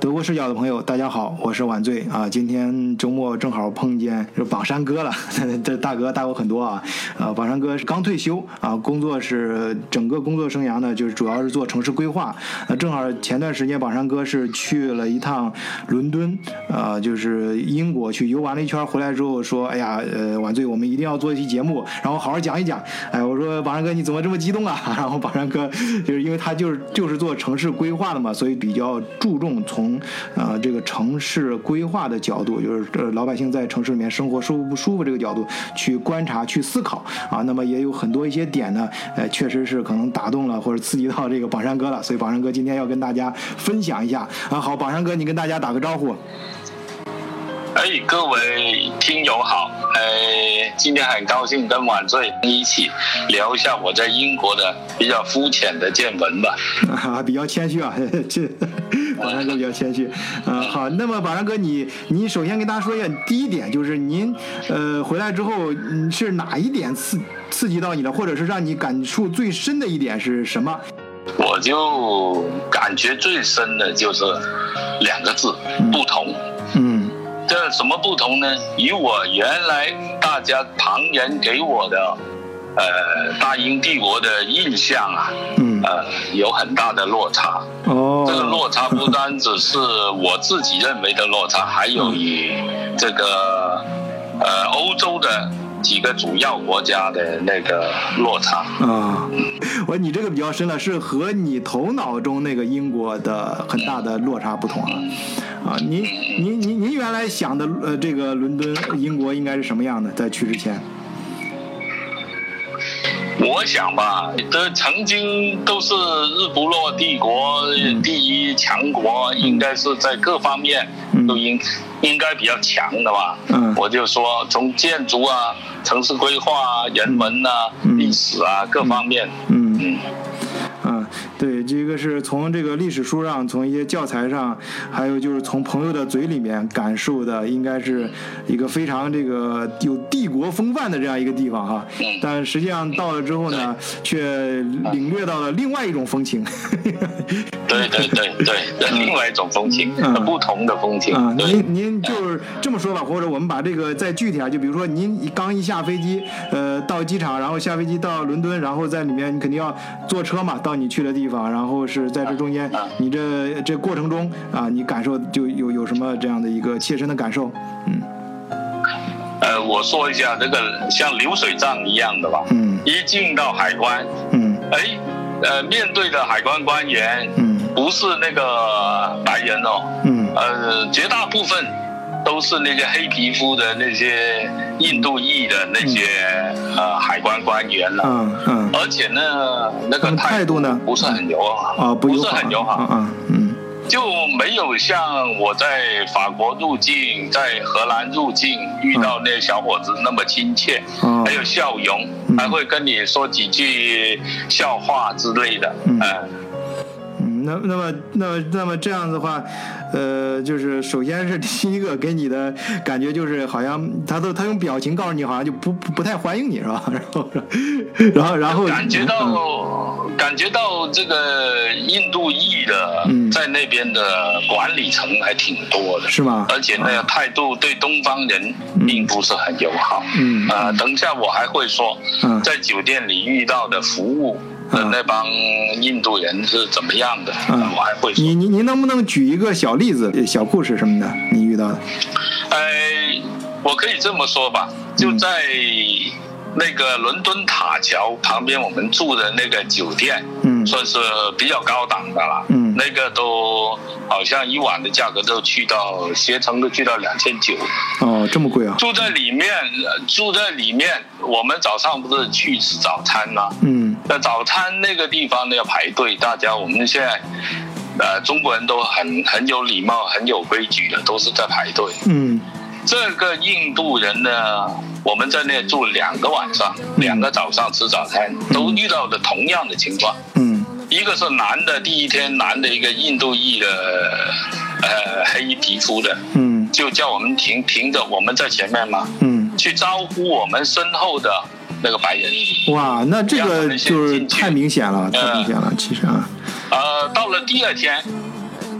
德国视角的朋友，大家好，我是晚醉啊。今天周末正好碰见这榜山哥了，这大哥大我很多啊。呃，榜山哥是刚退休啊，工作是整个工作生涯呢，就是主要是做城市规划。呃，正好前段时间榜山哥是去了一趟伦敦，啊，就是英国去游玩了一圈，回来之后说，哎呀，呃，晚醉，我们一定要做一期节目，然后好好讲一讲。哎，我说榜山哥你怎么这么激动啊？然后榜山哥就是因为他就是就是做城市规划的嘛，所以比较注重从啊，这个城市规划的角度，就是呃老百姓在城市里面生活舒服不舒服这个角度去观察、去思考啊。那么也有很多一些点呢，呃，确实是可能打动了或者刺激到这个榜山哥了。所以榜山哥今天要跟大家分享一下啊。好，榜山哥，你跟大家打个招呼。哎，各位听友好，哎，今天很高兴跟晚醉一起聊一下我在英国的比较肤浅的见闻吧。啊，比较谦虚啊，这宝山哥比较谦虚。啊，好，那么宝山哥，你你首先跟大家说一下，第一点就是您呃回来之后是哪一点刺刺激到你了，或者是让你感触最深的一点是什么？我就感觉最深的就是两个字，不同。嗯。这什么不同呢？与我原来大家旁人给我的，呃，大英帝国的印象啊，呃，有很大的落差。哦，这个落差不单只是我自己认为的落差，还有与这个呃欧洲的。几个主要国家的那个落差啊，我你这个比较深了，是和你头脑中那个英国的很大的落差不同啊，啊，您您您您原来想的呃这个伦敦英国应该是什么样的？在去之前。我想吧，这曾经都是日不落帝国第一强国，应该是在各方面都应应该比较强的吧。嗯，我就说从建筑啊、城市规划啊、人文啊、历史啊各方面。嗯嗯。对，这个是从这个历史书上，从一些教材上，还有就是从朋友的嘴里面感受的，应该是一个非常这个有帝国风范的这样一个地方哈。但实际上到了之后呢，却领略到了另外一种风情。对对对对，另外一种风情，不同的风情。啊，您您就是这么说吧，或者我们把这个再具体啊，就比如说您刚一下飞机，呃，到机场，然后下飞机到伦敦，然后在里面你肯定要坐车嘛，到你去的地方。然后是在这中间，你这这过程中啊，你感受就有有什么这样的一个切身的感受？嗯，呃，我说一下这个像流水账一样的吧。嗯，一进到海关，嗯，哎，呃，面对的海关官员，嗯，不是那个白人哦，嗯，呃，绝大部分都是那些黑皮肤的那些印度裔的那些呃海关官员了。嗯嗯。而且呢，那个态度呢不是很友好啊，不是很友好。嗯，嗯，就没有像我在法国入境、在荷兰入境遇到那小伙子那么亲切，还有笑容，还会跟你说几句笑话之类的，嗯，嗯，那那么那那么这样子的话。呃，就是首先是第一个给你的感觉就是好像他都他用表情告诉你好像就不不不太欢迎你是吧？然后然后然后感觉到感觉到这个印度裔的在那边的管理层还挺多的，是吗？而且那个态度对东方人并不是很友好。嗯啊，等一下我还会说，在酒店里遇到的服务。那帮印度人是怎么样的？嗯我还会。你你您能不能举一个小例子、小故事什么的？你遇到的？哎，我可以这么说吧，就在那个伦敦塔桥旁边，我们住的那个酒店，嗯，算是比较高档的了，嗯，那个都好像一晚的价格都去到携程都去到两千九。哦，这么贵啊！住在里面，住在里面，我们早上不是去吃早餐吗？嗯。那早餐那个地方呢要排队，大家我们现在，呃，中国人都很很有礼貌、很有规矩的，都是在排队。嗯，这个印度人呢，我们在那住两个晚上，两个早上吃早餐，都遇到的同样的情况。嗯，一个是男的，第一天男的一个印度裔的，呃，黑皮肤的，嗯，就叫我们停停着，我们在前面嘛，嗯，去招呼我们身后的。那个白人，哇，那这个就是太明显了，太明显了，其实啊。呃，到了第二天，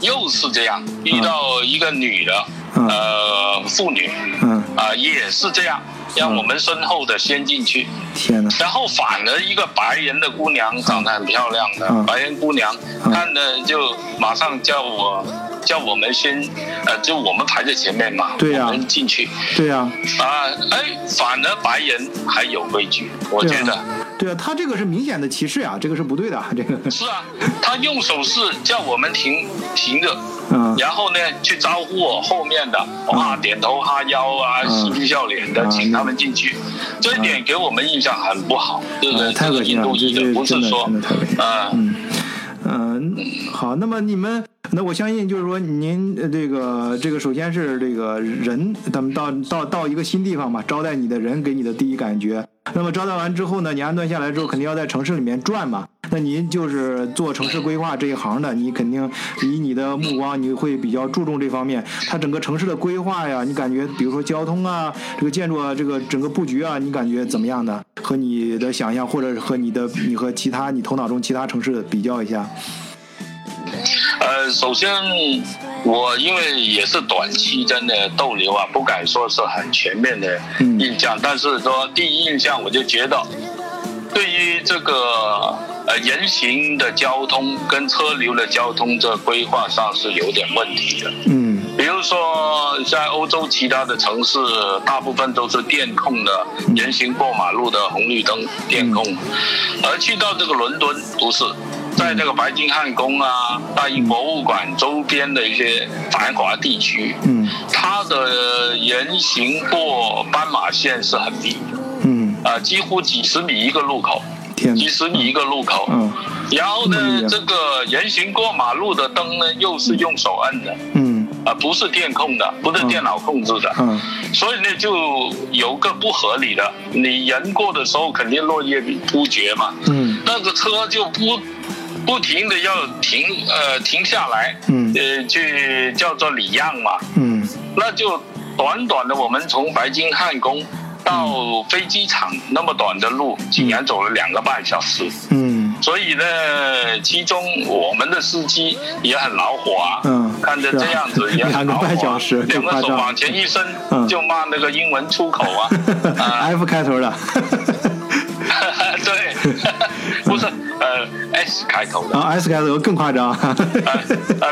又是这样，遇到一个女的，呃，妇女，嗯，啊，也是这样，让我们身后的先进去。天哪！然后反而一个白人的姑娘，长得很漂亮的白人姑娘，看的就马上叫我。叫我们先，呃，就我们排在前面嘛，对呀，进去，对呀，啊，哎，反而白人还有规矩，我觉得，对啊，他这个是明显的歧视啊，这个是不对的，这个。是啊，他用手势叫我们停停着，嗯，然后呢去招呼我后面的，哇，点头哈腰啊，嬉皮笑脸的，请他们进去，这一点给我们印象很不好，对不对？太恶心了，不是说，嗯嗯，好，那么你们。那我相信，就是说，您这个这个，首先是这个人，咱们到到到一个新地方嘛，招待你的人给你的第一感觉。那么招待完之后呢，你安顿下来之后，肯定要在城市里面转嘛。那您就是做城市规划这一行的，你肯定以你的目光，你会比较注重这方面。它整个城市的规划呀，你感觉，比如说交通啊，这个建筑啊，这个整个布局啊，你感觉怎么样的？和你的想象，或者和你的你和其他你头脑中其他城市比较一下。呃，首先我因为也是短期间的逗留啊，不敢说是很全面的印象，但是说第一印象我就觉得，对于这个呃人行的交通跟车流的交通这规划上是有点问题的。嗯，比如说在欧洲其他的城市，大部分都是电控的人行过马路的红绿灯电控，而去到这个伦敦不是。在这个白金汉宫啊、大英博物馆周边的一些繁华地区，嗯，它的人行过斑马线是很密，嗯，啊，几乎几十米一个路口，几十米一个路口，嗯，然后呢，这个人行过马路的灯呢，又是用手摁的，嗯，啊，不是电控的，不是电脑控制的，嗯，所以呢，就有个不合理的，你人过的时候肯定落叶扑绝嘛，嗯，那个车就不。不停的要停，呃，停下来，嗯，呃，去叫做礼让嘛，嗯，那就短短的，我们从白金汉宫到飞机场那么短的路，竟然走了两个半小时，嗯，所以呢，其中我们的司机也很恼火啊，嗯，看着这样子也两个半小时，两个手往前一伸，就骂那个英文出口啊，F 开头的，对，不是。呃，S 开头的。啊，S 开头更夸张，啊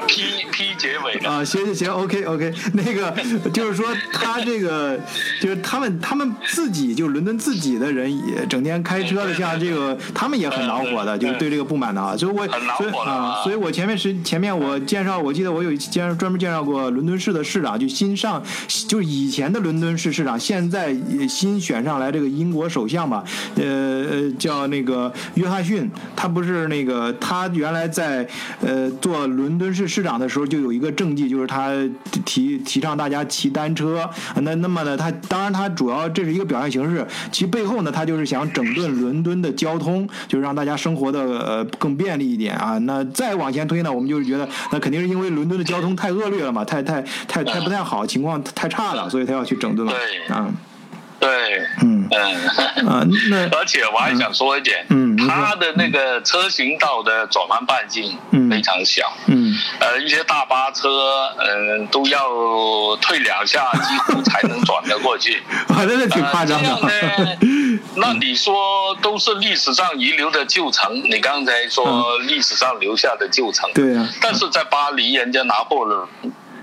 ，P P 结尾的。啊，行行行，OK OK，那个就是说他这个就是他们他们自己就是伦敦自己的人也整天开车的，像这个他们也很恼火的，就是对。这个不满的啊，所以我所以啊，所以我前面是前面我介绍，我记得我有介绍专门介绍过伦敦市的市长，就新上就是以前的伦敦市市长，现在新选上来这个英国首相吧，呃呃叫那个约翰逊。他不是那个，他原来在呃做伦敦市市长的时候就有一个政绩，就是他提提倡大家骑单车。那那么呢，他当然他主要这是一个表现形式，其背后呢，他就是想整顿伦敦的交通，就是让大家生活的呃更便利一点啊。那再往前推呢，我们就是觉得那肯定是因为伦敦的交通太恶劣了嘛，太太太太不太好，情况太差了，所以他要去整顿嘛。啊，对，嗯嗯啊，那 而且我还想说一点，嗯。它的那个车行道的转弯半径非常小，嗯，呃，一些大巴车，嗯，都要退两下，几乎才能转得过去。啊，真的挺夸张的。那你说都是历史上遗留的旧城，你刚才说历史上留下的旧城，对呀。但是在巴黎，人家拿破仑。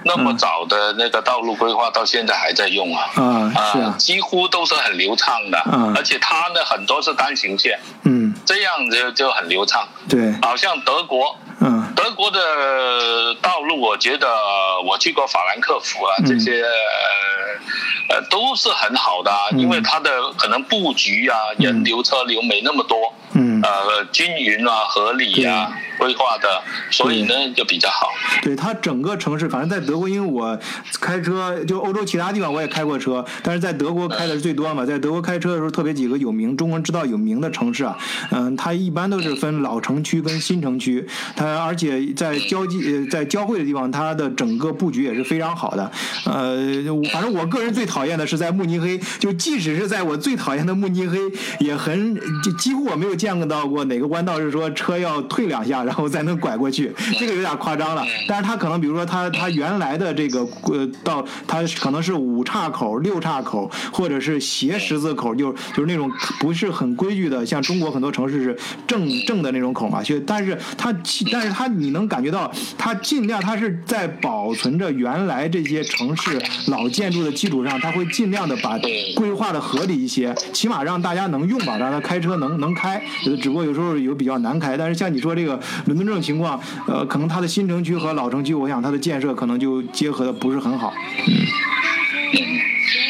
那么早的那个道路规划到现在还在用啊，啊，是啊，几乎都是很流畅的，嗯，而且它呢很多是单行线，嗯，这样就就很流畅，对，好像德国，嗯，德国的道路，我觉得我去过法兰克福啊，这些呃都是很好的，因为它的可能布局啊，人流车流没那么多，嗯，呃，均匀啊，合理啊。规划的，所以呢就比较好。对它整个城市，反正在德国，因为我开车就欧洲其他地方我也开过车，但是在德国开的是最多嘛。在德国开车的时候，特别几个有名中国人知道有名的城市啊，嗯，它一般都是分老城区跟新城区。它而且在交际在交汇的地方，它的整个布局也是非常好的。呃，反正我个人最讨厌的是在慕尼黑，就即使是在我最讨厌的慕尼黑，也很就几乎我没有见。见到过哪个弯道是说车要退两下，然后才能拐过去，这个有点夸张了。但是它可能比如说它它原来的这个呃到，它可能是五岔口、六岔口，或者是斜十字口，就就是那种不是很规矩的，像中国很多城市是正正的那种口嘛。就但是它但是它你能感觉到它尽量它是在保存着原来这些城市老建筑的基础上，它会尽量的把规划的合理一些，起码让大家能用吧，让他开车能能开。只不过有时候有比较难开，但是像你说这个伦敦这种情况，呃，可能它的新城区和老城区，我想它的建设可能就结合的不是很好。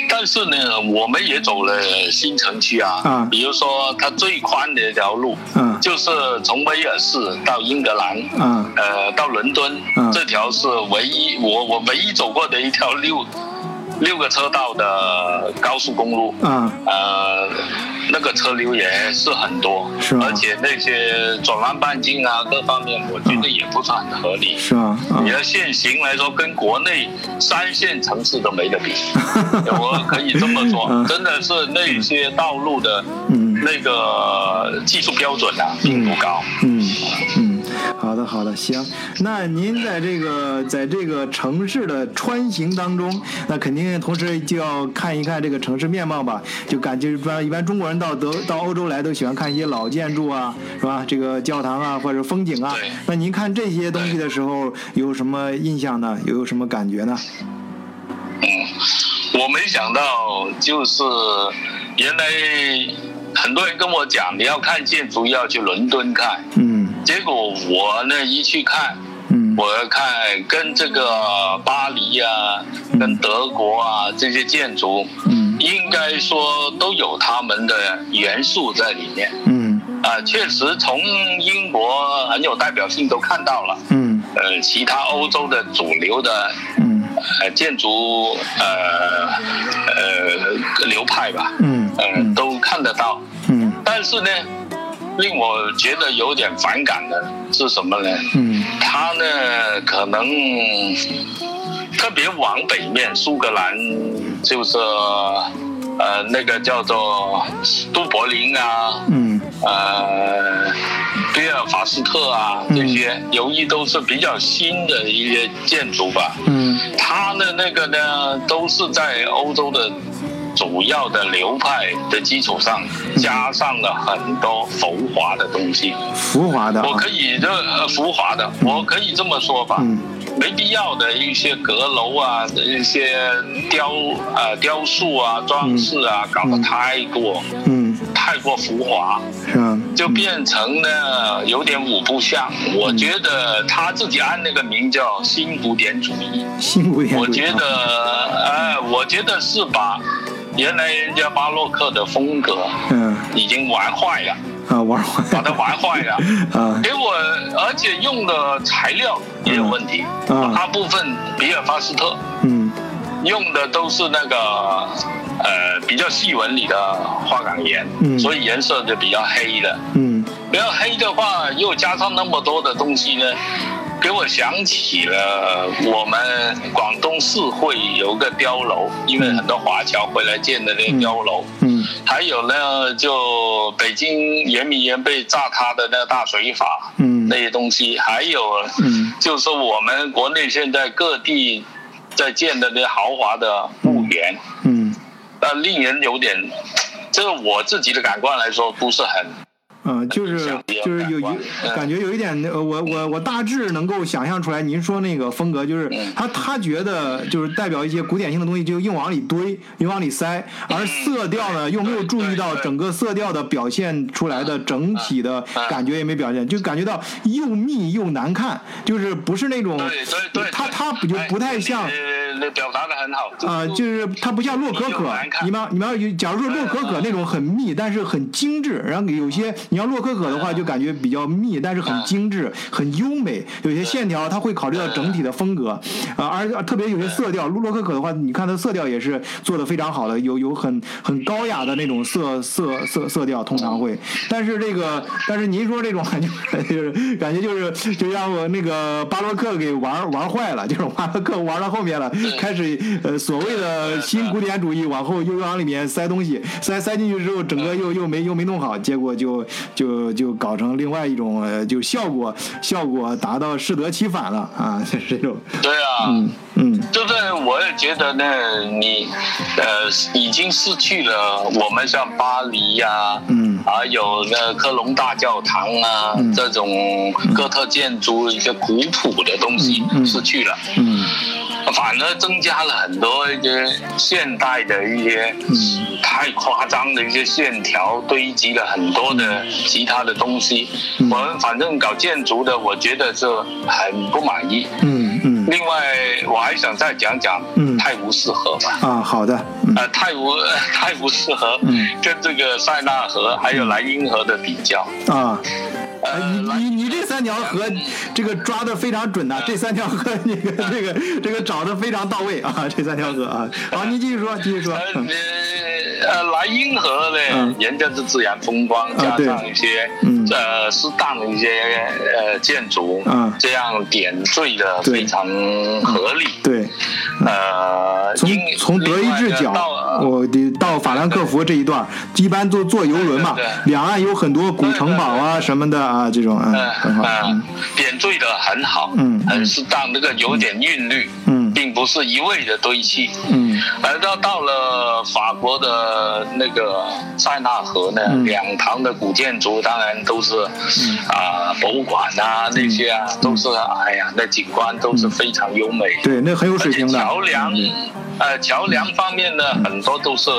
但是呢，我们也走了新城区啊，啊，比如说它最宽的一条路，嗯，就是从威尔士到英格兰，嗯，呃，到伦敦，嗯，这条是唯一我我唯一走过的一条六六个车道的高速公路，嗯，呃。那个车流也是很多，是而且那些转弯半径啊，各方面我觉得也不是很合理，是啊？你的限行来说，跟国内三线城市都没得比，我可以这么说，真的是那些道路的那个技术标准啊，并不高。嗯嗯。好的，好的，行。那您在这个在这个城市的穿行当中，那肯定同时就要看一看这个城市面貌吧？就感觉一般，一般中国人到德到欧洲来都喜欢看一些老建筑啊，是吧？这个教堂啊，或者风景啊。那您看这些东西的时候有什么印象呢？有什么感觉呢？嗯，我没想到，就是原来很多人跟我讲，你要看建筑要去伦敦看。嗯。结果我呢一去看，我看跟这个巴黎啊，跟德国啊这些建筑，应该说都有他们的元素在里面。嗯，啊，确实从英国很有代表性都看到了。嗯，呃，其他欧洲的主流的，嗯呃，建筑呃呃流派吧。嗯，呃，都看得到。嗯，但是呢。令我觉得有点反感的是什么呢？嗯，它呢可能特别往北面，苏格兰就是呃那个叫做都柏林啊，嗯，呃比尔法斯特啊这些，由于都是比较新的一些建筑吧，嗯，它的那个呢都是在欧洲的。主要的流派的基础上，加上了很多浮华的东西。浮华的，我可以这浮华的，我可以这么说吧。没必要的一些阁楼啊，一些雕呃雕塑啊、装饰啊，搞得太过，嗯，太过浮华，是啊，就变成呢有点五不像。我觉得他自己按那个名叫新古典主义。新古典主义。我觉得，哎，我觉得是把。原来人家巴洛克的风格，嗯，已经玩坏了啊，玩坏，把它玩坏了。啊！给我，而且用的材料也有问题啊，大部分比尔法斯特，嗯，用的都是那个呃比较细纹理的花岗岩，嗯，所以颜色就比较黑的，嗯，比较黑的话，又加上那么多的东西呢。给我想起了我们广东四会有个碉楼，因为很多华侨回来建的那个碉楼。嗯，还有呢，就北京圆明园被炸塌的那个大水法。嗯，那些东西，还有，嗯，就是我们国内现在各地在建的那豪华的墓园。嗯，那令人有点，这个我自己的感官来说不是很。嗯，就是就是有一感觉有一点，呃，我我我大致能够想象出来，您说那个风格就是他他觉得就是代表一些古典性的东西，就硬往里堆，硬往里塞，而色调呢又没有注意到整个色调的表现出来的整体的感觉也没表现，就感觉到又密又难看，就是不是那种，他他不就不太像。表达的很好。啊，就是它不像洛可可，你们你们要假如说洛可可那种很密，但是很精致，然后有些你要洛可可的话，就感觉比较密，但是很精致，很优美，有些线条它会考虑到整体的风格啊，而特别有些色调，洛可可的话，你看它色调也是做的非常好的，有有很很高雅的那种色色色色调，通常会，但是这个但是您说这种感觉就是感觉就是就让我那个巴洛克给玩玩坏了，就是巴洛克玩到后面了。开始呃所谓的新古典主义往后又往里面塞东西，塞塞进去之后，整个又又没又没弄好，结果就就就搞成另外一种呃，就效果效果达到适得其反了啊，是这种。对啊，嗯嗯，就是？我也觉得呢，你呃已经失去了我们像巴黎呀，嗯，还有那科隆大教堂啊这种哥特建筑一些古朴的东西失去了，嗯。反而增加了很多一些现代的一些太夸张的一些线条，堆积了很多的其他的东西。我们反正搞建筑的，我觉得是很不满意。嗯嗯。另外，我还想再讲讲泰晤士河吧。啊，好的。呃，泰晤 泰晤士河嗯跟这个塞纳河还有莱茵河的比较。啊。你你你这三条河，这个抓的非常准呐！这三条河，那个这个这个找的非常到位啊！这三条河啊，好，您继续说，继续说。呃，莱茵河呢，人家是自然风光，加上一些呃适当的一些呃建筑，嗯这样点缀的非常合理。对，呃，从从德意志角，我的到法兰克福这一段，一般都坐游轮嘛，两岸有很多古城堡啊什么的啊，这种嗯很好，点缀的很好，嗯，很适当，那个有点韵律，嗯，并不是一味的堆砌，嗯，而到到了法国的。呃，那个塞纳河呢，两旁的古建筑当然都是啊，博物馆啊那些啊，都是哎呀，那景观都是非常优美。对，那很有水平的。桥梁，呃，桥梁方面呢，很多都是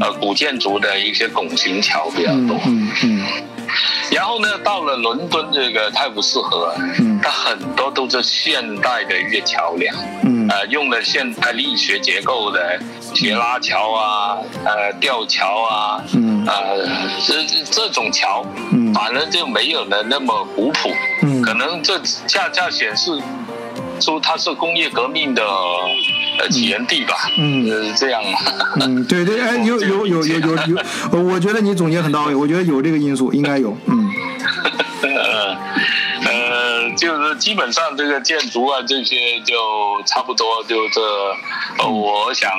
呃古建筑的一些拱形桥比较多。嗯嗯。然后呢，到了伦敦这个泰晤士河，它很多都是现代的一些桥梁。嗯。呃，用了现代力学结构的。铁拉桥啊，呃，吊桥啊，嗯，呃，这这种桥，嗯，反而就没有了那么古朴，嗯，可能这恰恰显示出它是工业革命的呃起源地吧，嗯，呃，这样，嗯，对对，哎，有有有有有有，我觉得你总结很到位，我觉得有这个因素，应该有，嗯。呃就是基本上这个建筑啊，这些就差不多就这。呃，我想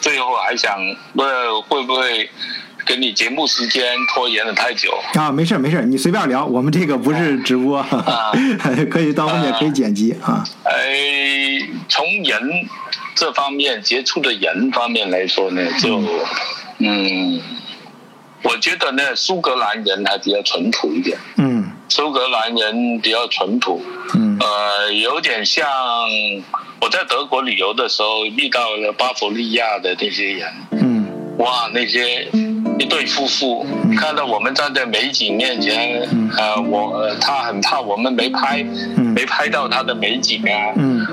最后还想问，会不会给你节目时间拖延的太久？啊，没事没事，你随便聊，我们这个不是直播，啊、可以到后面可以剪辑啊。哎，从人这方面接触的人方面来说呢，就嗯，我觉得呢，苏格兰人还比较淳朴一点。嗯。苏格兰人比较淳朴，嗯，呃，有点像我在德国旅游的时候遇到了巴伐利亚的那些人，嗯，哇，那些一对夫妇看到我们站在美景面前，呃，我他很怕我们没拍，没拍到他的美景啊，嗯，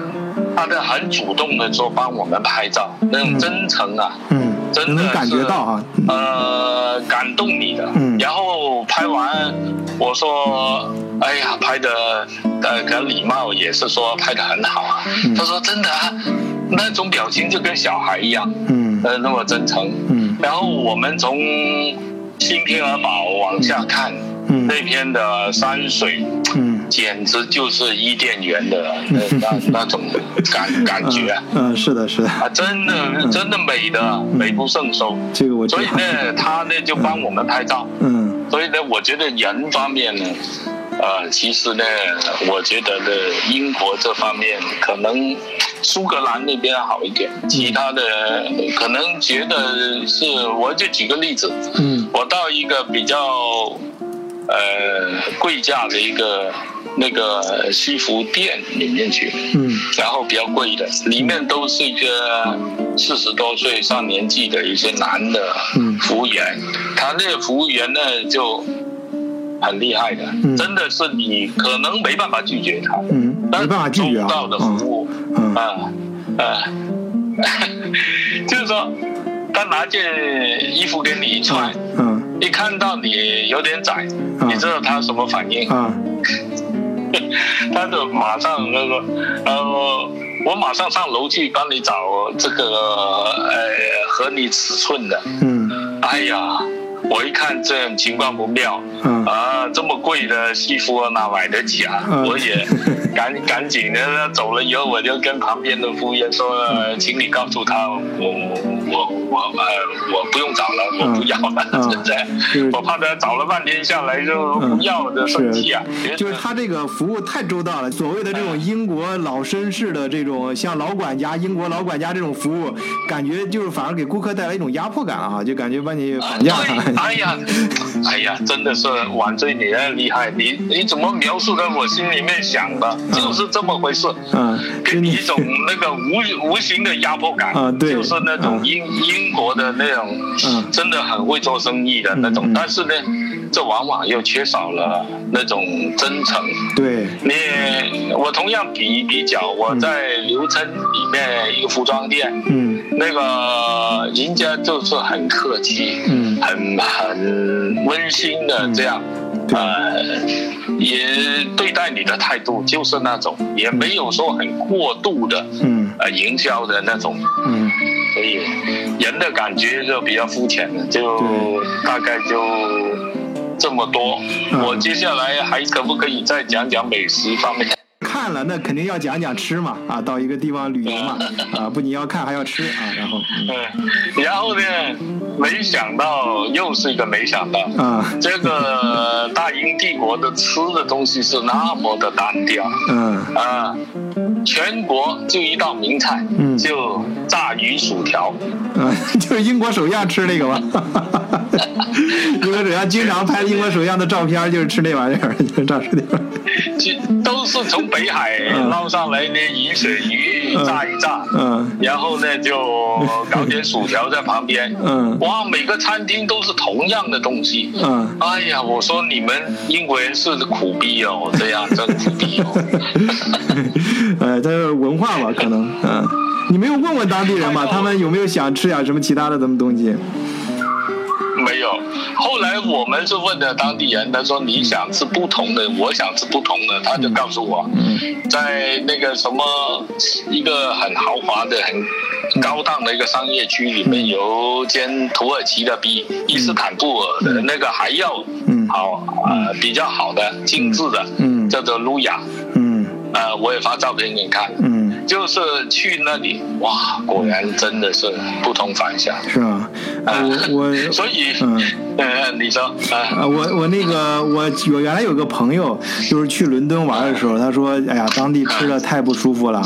他的很主动的说帮我们拍照，那种真诚啊，嗯，真的能感觉到哈，呃，感动你的，嗯，然后拍完。我说，哎呀，拍的，呃，很礼貌，也是说拍的很好啊。他说真的啊，那种表情就跟小孩一样，嗯，呃，那么真诚。嗯，然后我们从新天鹅堡往下看，嗯，那边的山水，嗯，简直就是伊甸园的那那那种感感觉。嗯，是的，是的。啊，真的真的美的美不胜收。这个我。所以呢，他呢就帮我们拍照。嗯。所以呢，我觉得人方面呢，呃，其实呢，我觉得呢，英国这方面可能苏格兰那边好一点，其他的可能觉得是，我就举个例子，嗯，我到一个比较呃贵价的一个那个西服店里面去，嗯，然后比较贵的，里面都是一个四十多岁上年纪的一些男的嗯。服务员。他那个服务员呢就很厉害的，真的是你可能没办法拒绝他，嗯，没办法拒绝啊，周到的服务，嗯。啊啊，就是说他拿件衣服给你穿，嗯，一看到你有点窄，你知道他什么反应？啊，他就马上那个，呃，我马上上楼去帮你找这个呃合你尺寸的，嗯，哎呀。我一看这样情况不妙，嗯。啊，啊，这么贵的西服哪买得起啊？我也赶赶紧的走了以后，我就跟旁边的服务员说，请你告诉他，我我我呃我不用找了，我不要了，真的，我怕他找了半天下来就不要的生气啊。就是他这个服务太周到了，所谓的这种英国老绅士的这种像老管家、英国老管家这种服务，感觉就是反而给顾客带来一种压迫感啊，就感觉把你绑架。哎呀，哎呀，真的是晚醉你也厉害，你你怎么描述的我心里面想的，就是这么回事。嗯，给你一种那个无无形的压迫感。啊，对，就是那种英英国的那种，真的很会做生意的那种，但是呢。这往往又缺少了那种真诚。对，你我同样比比较，我在刘村里面一个服装店，嗯，那个人家就是很客气，嗯，很很温馨的这样，呃，也对待你的态度就是那种，也没有说很过度的，嗯，呃，营销的那种，嗯，所以人的感觉就比较肤浅的，就大概就。这么多，我接下来还可不可以再讲讲美食方面？看了那肯定要讲讲吃嘛，啊，到一个地方旅游嘛，啊，不仅要看还要吃啊，然后，嗯，然后呢，没想到又是一个没想到，啊，这个大英帝国的吃的东西是那么的单调，嗯，啊，全国就一道名菜，嗯，就炸鱼薯条，嗯，就是英国首相吃那个吗？英国首相经常拍英国首相的照片，就是吃那玩意儿，炸薯条。就 都是从北海捞上来那银水鱼，炸一炸，嗯，然后呢就搞点薯条在旁边，嗯，哇，每个餐厅都是同样的东西，嗯，哎呀，我说你们英国人是苦逼哦，这样真苦逼哦，呃，这是文化吧，可能，嗯，你没有问问当地人吗？他们有没有想吃点什么其他的什么东西？没有，后来我们是问的当地人，他说你想吃不同的，我想吃不同的，他就告诉我，在那个什么一个很豪华的、很高档的一个商业区里面，有间土耳其的比伊斯坦布尔的那个还要好啊，比较好的精致的，叫做路亚，呃，我也发照片给你看。嗯。就是去那里，哇，果然真的是不同凡响，是吧？我我 所以，嗯，呃，你说，啊，我我那个我我原来有个朋友，就是去伦敦玩的时候，他说，哎呀，当地吃的太不舒服了。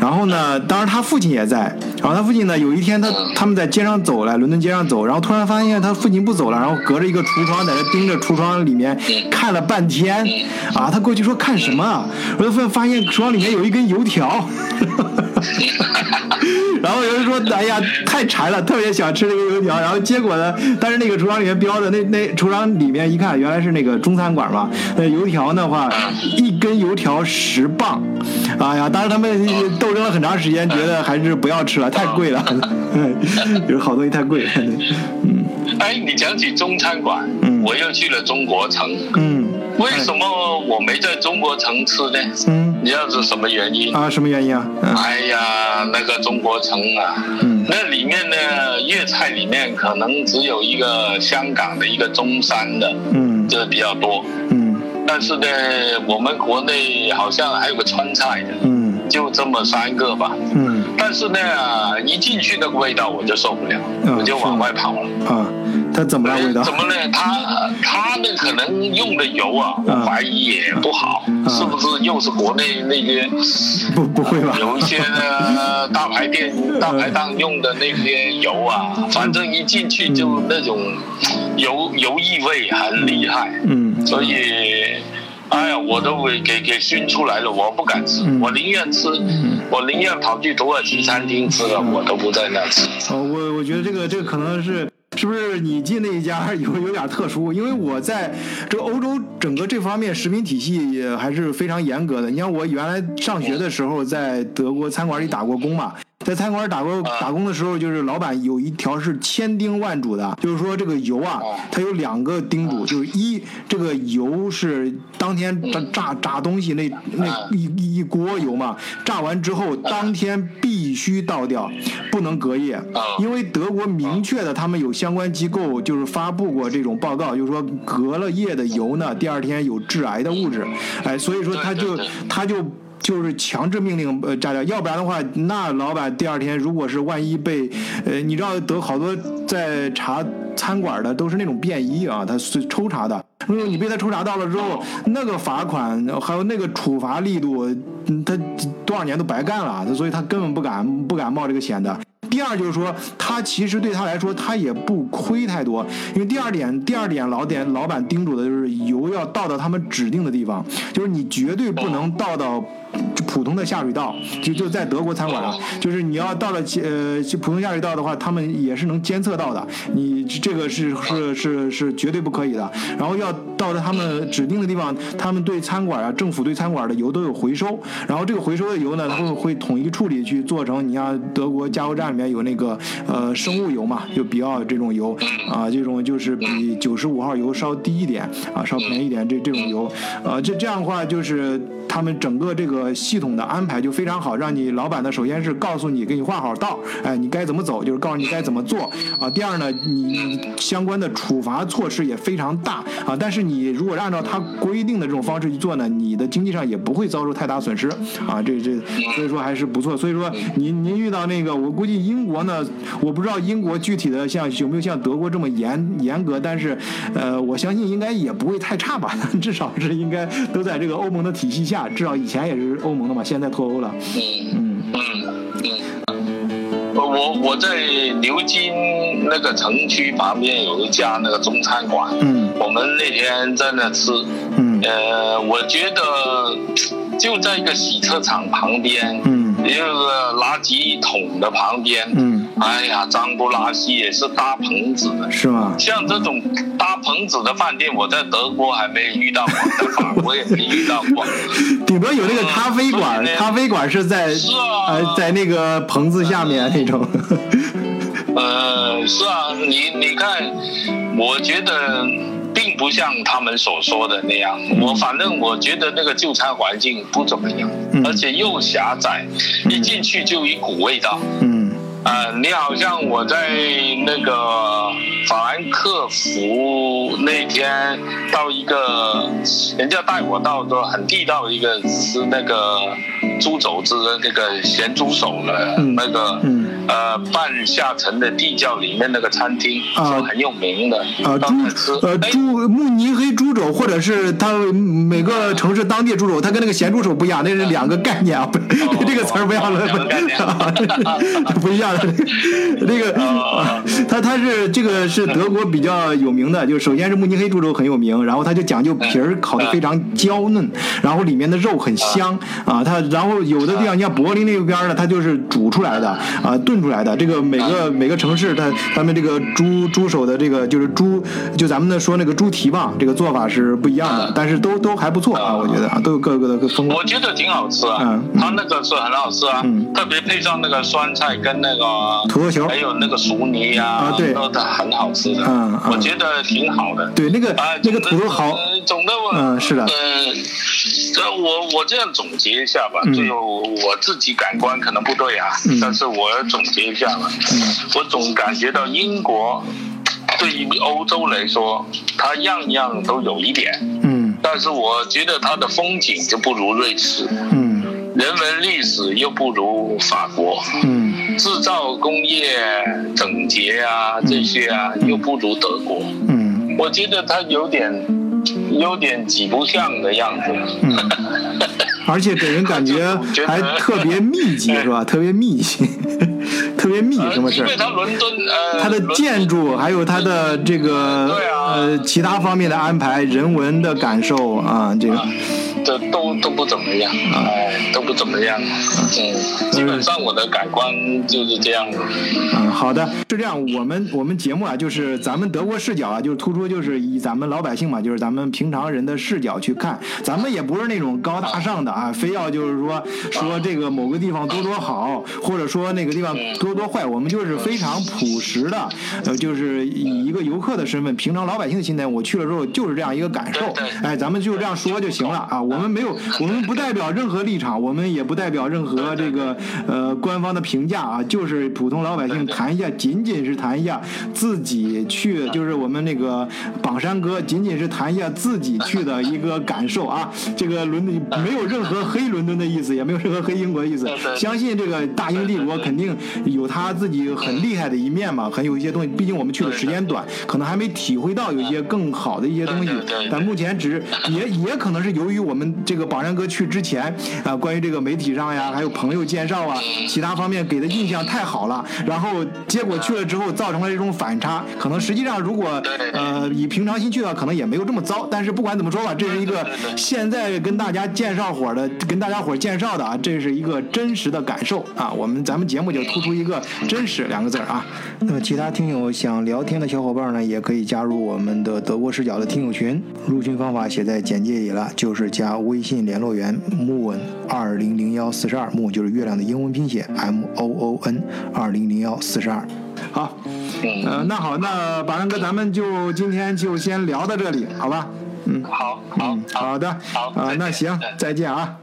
然后呢，当时他父亲也在。然后他父亲呢，有一天他他们在街上走来，伦敦街上走，然后突然发现他父亲不走了，然后隔着一个橱窗在那盯着橱窗里面看了半天。啊，他过去说看什么？然后发发现橱窗里面有一根油条。然后有人说：“哎呀，太馋了，特别想吃那个油条。”然后结果呢？但是那个橱窗里面标的那那橱窗里面一看，原来是那个中餐馆嘛。那油条的话，一根油条十磅。哎呀，当时他们斗争了很长时间，觉得还是不要吃了，太贵了。有好东西太贵。嗯。哎，你讲起中餐馆，嗯，我又去了中国城。嗯。为什么我没在中国城吃呢？嗯，你知道是什么原因？啊？什么原因啊？哎呀，那个中国城啊，嗯，那里面呢，粤菜里面可能只有一个香港的一个中山的，嗯，这比较多，嗯，但是呢，我们国内好像还有个川菜的，嗯，就这么三个吧，嗯，但是呢，一进去那个味道我就受不了，我就往外跑了，啊。它怎么味道？怎么呢？它它那可能用的油啊，我怀疑也不好，是不是又是国内那些不不会吧？有一些呢 大排店、大排档用的那些油啊，反正一进去就那种油油异味很厉害。嗯，所以哎呀，我都给给给熏出来了，我不敢吃，我宁愿吃，我宁愿跑去土耳其餐厅吃了，我都不在那吃。哦，我我觉得这个这个可能是。是不是你进那一家 有有点特殊？因为我在这欧洲整个这方面食品体系也还是非常严格的。你像我原来上学的时候在德国餐馆里打过工嘛。在餐馆打工打工的时候，就是老板有一条是千叮万嘱的，就是说这个油啊，它有两个叮嘱，就是一这个油是当天炸炸炸东西那那一一锅油嘛，炸完之后当天必须倒掉，不能隔夜，因为德国明确的，他们有相关机构就是发布过这种报告，就是说隔了夜的油呢，第二天有致癌的物质，哎，所以说他就他就。就是强制命令呃炸掉，要不然的话，那老板第二天如果是万一被，呃，你知道得好多在查餐馆的都是那种便衣啊，他是抽查的，如果你被他抽查到了之后，那个罚款还有那个处罚力度，他多少年都白干了，所以他根本不敢不敢冒这个险的。第二就是说，他其实对他来说，他也不亏太多，因为第二点，第二点老点老板叮嘱的就是油要倒到他们指定的地方，就是你绝对不能倒到普通的下水道，就就在德国餐馆啊，就是你要到了呃普通下水道的话，他们也是能监测到的，你这个是是是是绝对不可以的。然后要到了他们指定的地方，他们对餐馆啊，政府对餐馆的油都有回收，然后这个回收的油呢，他们会统一处理去做成，你像德国加油站。里面有那个呃生物油嘛，就比奥这种油啊，这种就是比九十五号油稍低一点啊，稍便宜一点这这种油，啊，这这样的话就是他们整个这个系统的安排就非常好，让你老板呢首先是告诉你给你画好道，哎，你该怎么走，就是告诉你该怎么做啊。第二呢，你相关的处罚措施也非常大啊，但是你如果按照他规定的这种方式去做呢，你的经济上也不会遭受太大损失啊。这这所以说还是不错。所以说您您遇到那个我估计。英国呢，我不知道英国具体的像有没有像德国这么严严格，但是，呃，我相信应该也不会太差吧，至少是应该都在这个欧盟的体系下，至少以前也是欧盟的嘛，现在脱欧了。嗯嗯。嗯嗯，我我在牛津那个城区旁边有一家那个中餐馆，嗯，我们那天在那吃，嗯，呃，我觉得就在一个洗车场旁边，嗯。就是垃圾桶的旁边，嗯，哎呀，脏不拉几，也是搭棚子的，是吗？像这种搭棚子的饭店，我在德国还没遇到过，在法国也没遇到过。顶多有那个咖啡馆，咖啡馆是在是啊，在那个棚子下面那种。呃，是啊，你你看，我觉得。并不像他们所说的那样，我反正我觉得那个就餐环境不怎么样，而且又狭窄，一进去就一股味道。嗯，啊，你好像我在那个法兰克福那天到一个，人家带我到个很地道的一个吃那个猪肘子的那个咸猪手的那个。呃，半下沉的地窖里面那个餐厅说很有名的啊，猪呃猪慕尼黑猪肘，或者是它每个城市当地猪肘，它跟那个咸猪手不一样，那是两个概念啊，不 这个词儿不一样了，不一样的那个，它它是这个是德国比较有名的，就首先是慕尼黑猪肘很有名，然后它就讲究皮儿烤的非常娇嫩，然后里面的肉很香啊，它然后有的地方你像柏林那边呢，它就是煮出来的啊炖。出来的。这个每个每个城市，它他们这个猪猪手的这个就是猪，就咱们的说那个猪蹄膀，这个做法是不一样的，但是都都还不错啊，我觉得啊，都有各个的风味。我觉得挺好吃啊，嗯，它那个是很好吃啊，嗯，特别配上那个酸菜跟那个土豆球，还有那个熟泥啊，啊对，都很好吃的，嗯，我觉得挺好的。对，那个啊那个土豆好，总的我，嗯，是的，嗯，这我我这样总结一下吧，最后我自己感官可能不对啊，但是我总。结一下吧，我总感觉到英国对于欧洲来说，它样样都有一点，嗯，但是我觉得它的风景就不如瑞士，嗯，人文历史又不如法国，嗯，制造工业整洁啊这些啊又不如德国，嗯，我觉得它有点有点挤不像的样子，嗯，而且给人感觉 还特别密集 是吧？特别密集。特别密什么事？因为它伦敦，呃，它的建筑还有它的这个，对啊，呃，其他方面的安排，人文的感受啊，这个。都都都不怎么样，哎，都不怎么样，嗯，基本上我的感官就是这样。嗯，好的，是这样，我们我们节目啊，就是咱们德国视角啊，就是突出就是以咱们老百姓嘛，就是咱们平常人的视角去看，咱们也不是那种高大上的啊，非要就是说说这个某个地方多多好，或者说那个地方多多坏，我们就是非常朴实的，呃，就是以一个游客的身份，平常老百姓的心态，我去了之后就是这样一个感受，哎，咱们就这样说就行了啊，我们没有，我们不代表任何立场，我们也不代表任何这个呃官方的评价啊，就是普通老百姓谈一下，仅仅是谈一下自己去，就是我们那个榜山哥，仅仅是谈一下自己去的一个感受啊，这个伦敦没有任何黑伦敦的意思，也没有任何黑英国的意思，相信这个大英帝国肯定有他自己很厉害的一面嘛，很有一些东西，毕竟我们去的时间短，可能还没体会到有一些更好的一些东西，但目前只也也可能是由于我们这个榜山哥去之前啊，关于这个媒体上呀，还有朋友介绍啊，其他方面给的印象太好了，然后结果去了之后造成了这种反差，可能实际上如果呃以平常心去的话，可能也没有这么糟，但是不管怎么说吧，这是一个现在跟大家介绍伙的，跟大家伙介绍的啊，这是一个真实的感受啊，我们咱们节目就突出一个真实两个字啊。那么其他听友想聊天的小伙伴呢，也可以加入我们的德国视角的听友群，入群方法写在简介里了，就是加微信联络员 moon 二零零幺四十二，moon 就是月亮的英文拼写 m o o n 二零零幺四十二。好，呃，那好，那板蓝哥，咱们就今天就先聊到这里，好吧？嗯，好，好，好的，好，啊，那行，再见啊。